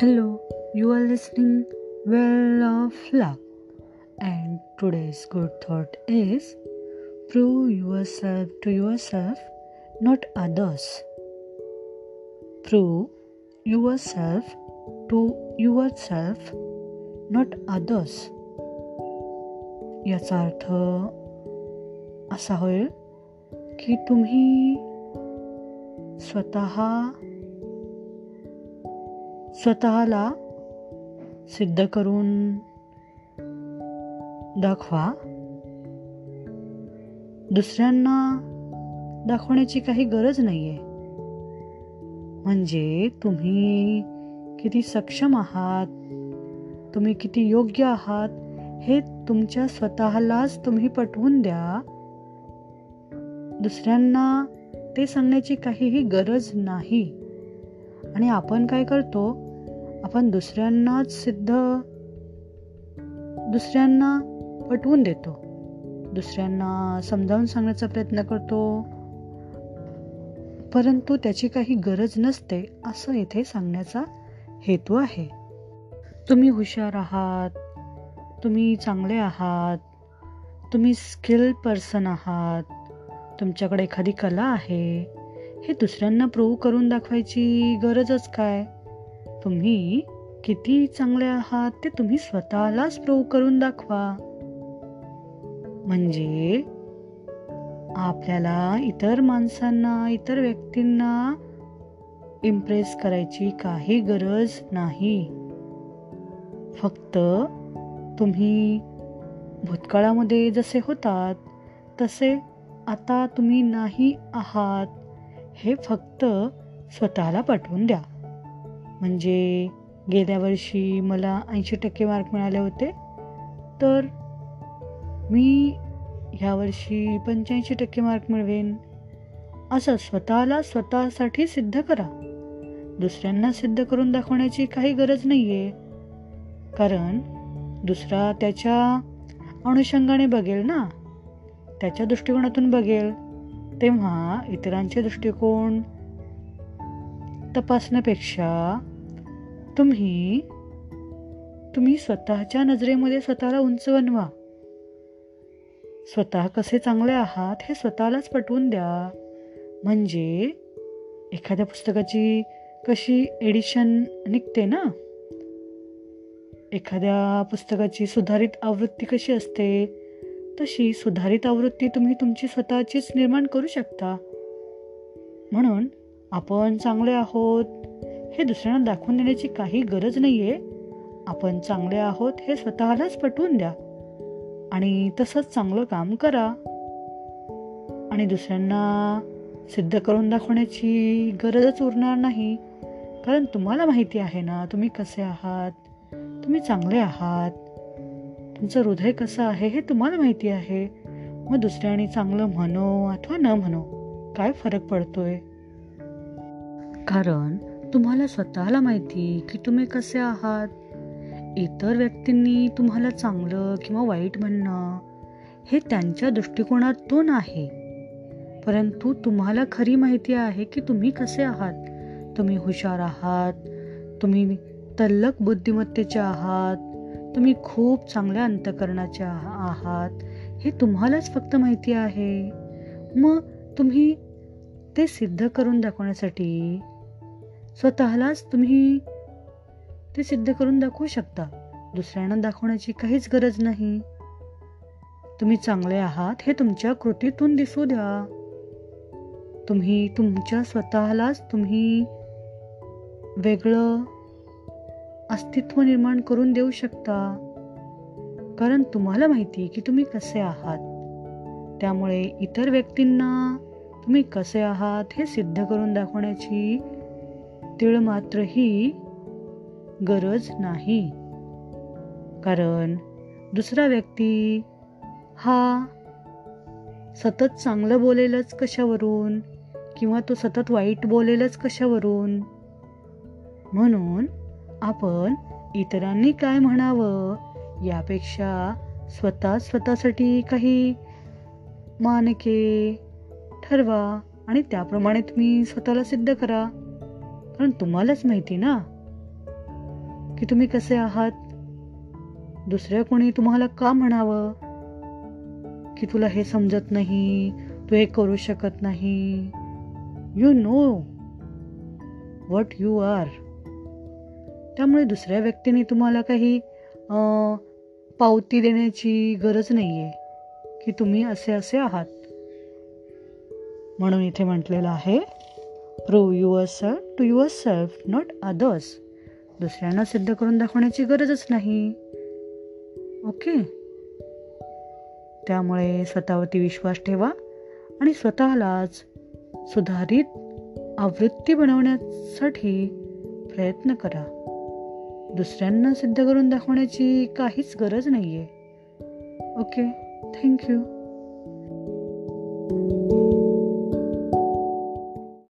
Hello, you are listening Well of Luck, and today's good thought is prove yourself to yourself, not others. Prove yourself to yourself, not others. याचा अर्थ असा होईल की तुम्ही स्वतः स्वतःला सिद्ध करून दाखवा. दुसऱ्यांना दाखवण्याची काही गरज नाही आहे म्हणजे तुम्ही किती सक्षम आहात तुम्ही किती योग्य आहात हे तुमच्या स्वतःलाच तुम्ही पटवून द्या. दुसऱ्यांना ते सांगण्याची काहीही गरज नाही. आणि आपण काय करतो? आपण दुसऱ्यांनाच सिद्ध दुसऱ्यांना पटवून देतो. दुसऱ्यांना समजावून सांगण्याचा प्रयत्न करतो. परंतु त्याची काही गरज नसते असं इथे सांगण्याचा हेतू आहे. तुम्ही हुशार आहात तुम्ही चांगले आहात तुम्ही स्किल पर्सन आहात तुमच्याकडे एखादी कला आहे हे दुसऱ्यांना प्रूव्ह करून दाखवायची गरजच काय? तुम्ही किती चांगले आहात ते तुम्ही स्वतःलाच प्रूव्ह करून दाखवा. म्हणजे आपल्याला इतर माणसांना इतर व्यक्तींना इम्प्रेस करायची काही गरज नाही. फक्त तुम्ही भूतकाळामध्ये जसे होतात तसे आता तुम्ही नाही आहात. हे फक्त स्वतःला पटवून द्या. म्हणजे गेल्या वर्षी मला ऐंशी टक्के मार्क मिळाले होते. तर मी ह्या वर्षी पंच्याऐंशी टक्के मार्क मिळवेन. असं स्वतःला स्वतःसाठी सिद्ध करा. दुसऱ्यांना सिद्ध करून दाखवण्याची काही गरज नाही आहे कारण दुसरा त्याच्या अनुषंगाने बघेल ना. त्याच्या दृष्टिकोनातून बघेल. तेव्हा इतरांचे दृष्टिकोन तपासण्यापेक्षा तुम्ही तुम्ही स्वतःच्या नजरेमध्ये स्वतःला उंच बनवा. स्वतः कसे चांगले आहात हे स्वतःलाच पटवून द्या. म्हणजे एखाद्या पुस्तकाची कशी एडिशन निघते ना? एखाद्या पुस्तकाची सुधारित आवृत्ती कशी असते? तशी सुधारित आवृत्ती तुम्ही तुमची स्वतःचीच निर्माण करू शकता. म्हणून आपण चांगले आहोत हे दुसऱ्यांना दाखवून देण्याची काही गरज नाही आहे आपण चांगले आहोत हे स्वतःलाच पटवून द्या आणि तसंच चांगलं काम करा. आणि दुसऱ्यांना सिद्ध करून दाखवण्याची गरजच उरणार नाही. कारण तुम्हाला माहिती आहे ना तुम्ही कसे आहात? तुम्ही चांगले आहात? तुमचं हृदय कसं आहे हे तुम्हाला माहिती आहे. मग दुसऱ्याने चांगलं म्हणो अथवा न म्हणो काय फरक पडतोय? कारण तुम्हाला स्वतःला माहिती की तुम्ही कसे आहात. इतर व्यक्तींनी तुम्हाला चांगलं किंवा वाईट म्हणणं हे त्यांच्या दृष्टिकोनातून आहे. परंतु तुम्हाला खरी माहिती आहे की तुम्ही कसे आहात. तुम्ही हुशार आहात. तुम्ही तल्लक बुद्धिमत्तेचे आहात. तुम्ही खूप चांगल्या अंतकरणाचे आहात. हे तुम्हालाच फक्त माहिती आहे. मग तुम्ही ते सिद्ध करून दाखवण्यासाठी स्वतःलाच तुम्ही ते सिद्ध करून दाखवू शकता. दुसऱ्यांना दाखवण्याची काहीच गरज नाही. तुम्ही चांगले आहात हे तुमच्या कृतीतून दिसू द्या. तुम्ही तुमच्या स्वतःलाच तुम्ही वेगळं अस्तित्व निर्माण करून देऊ शकता. कारण तुम्हाला माहिती की तुम्ही कसे आहात. त्यामुळे इतर व्यक्तींना तुम्ही कसे आहात हे सिद्ध करून दाखवण्याची तिळ मात्रही गरज नाही. कारण दुसरा व्यक्ती हा सतत चांगलं बोलेलच कशावरून किंवा तो सतत वाईट बोलेलच कशावरून? म्हणून आपण इतरांनी काय म्हणावं? यापेक्षा स्वतः स्वतःसाठी काही मानके ठरवा आणि त्याप्रमाणे तुम्ही स्वतःला सिद्ध करा. कारण तुम्हालाच माहिती ना? की तुम्ही कसे आहात? दुसऱ्या कोणी तुम्हाला का म्हणावं? की तुला हे समजत नाही तू हे करू शकत नाही? You know what you are त्यामुळे दुसऱ्या व्यक्तीने तुम्हाला काही पावती देण्याची गरज नाही आहे की तुम्ही असे असे आहात. म्हणून इथे म्हटलेलं आहे prove yourself to yourself not others दुसऱ्यांना सिद्ध करून दाखवण्याची गरजच नाही. ओके? त्यामुळे स्वतःवरती विश्वास ठेवा आणि स्वतःलाच सुधारित आवृत्ती बनवण्यासाठी प्रयत्न करा. दुसऱ्यांना सिद्ध करून दाखवण्याची काहीच गरज नाही आहे ओके थँक्यू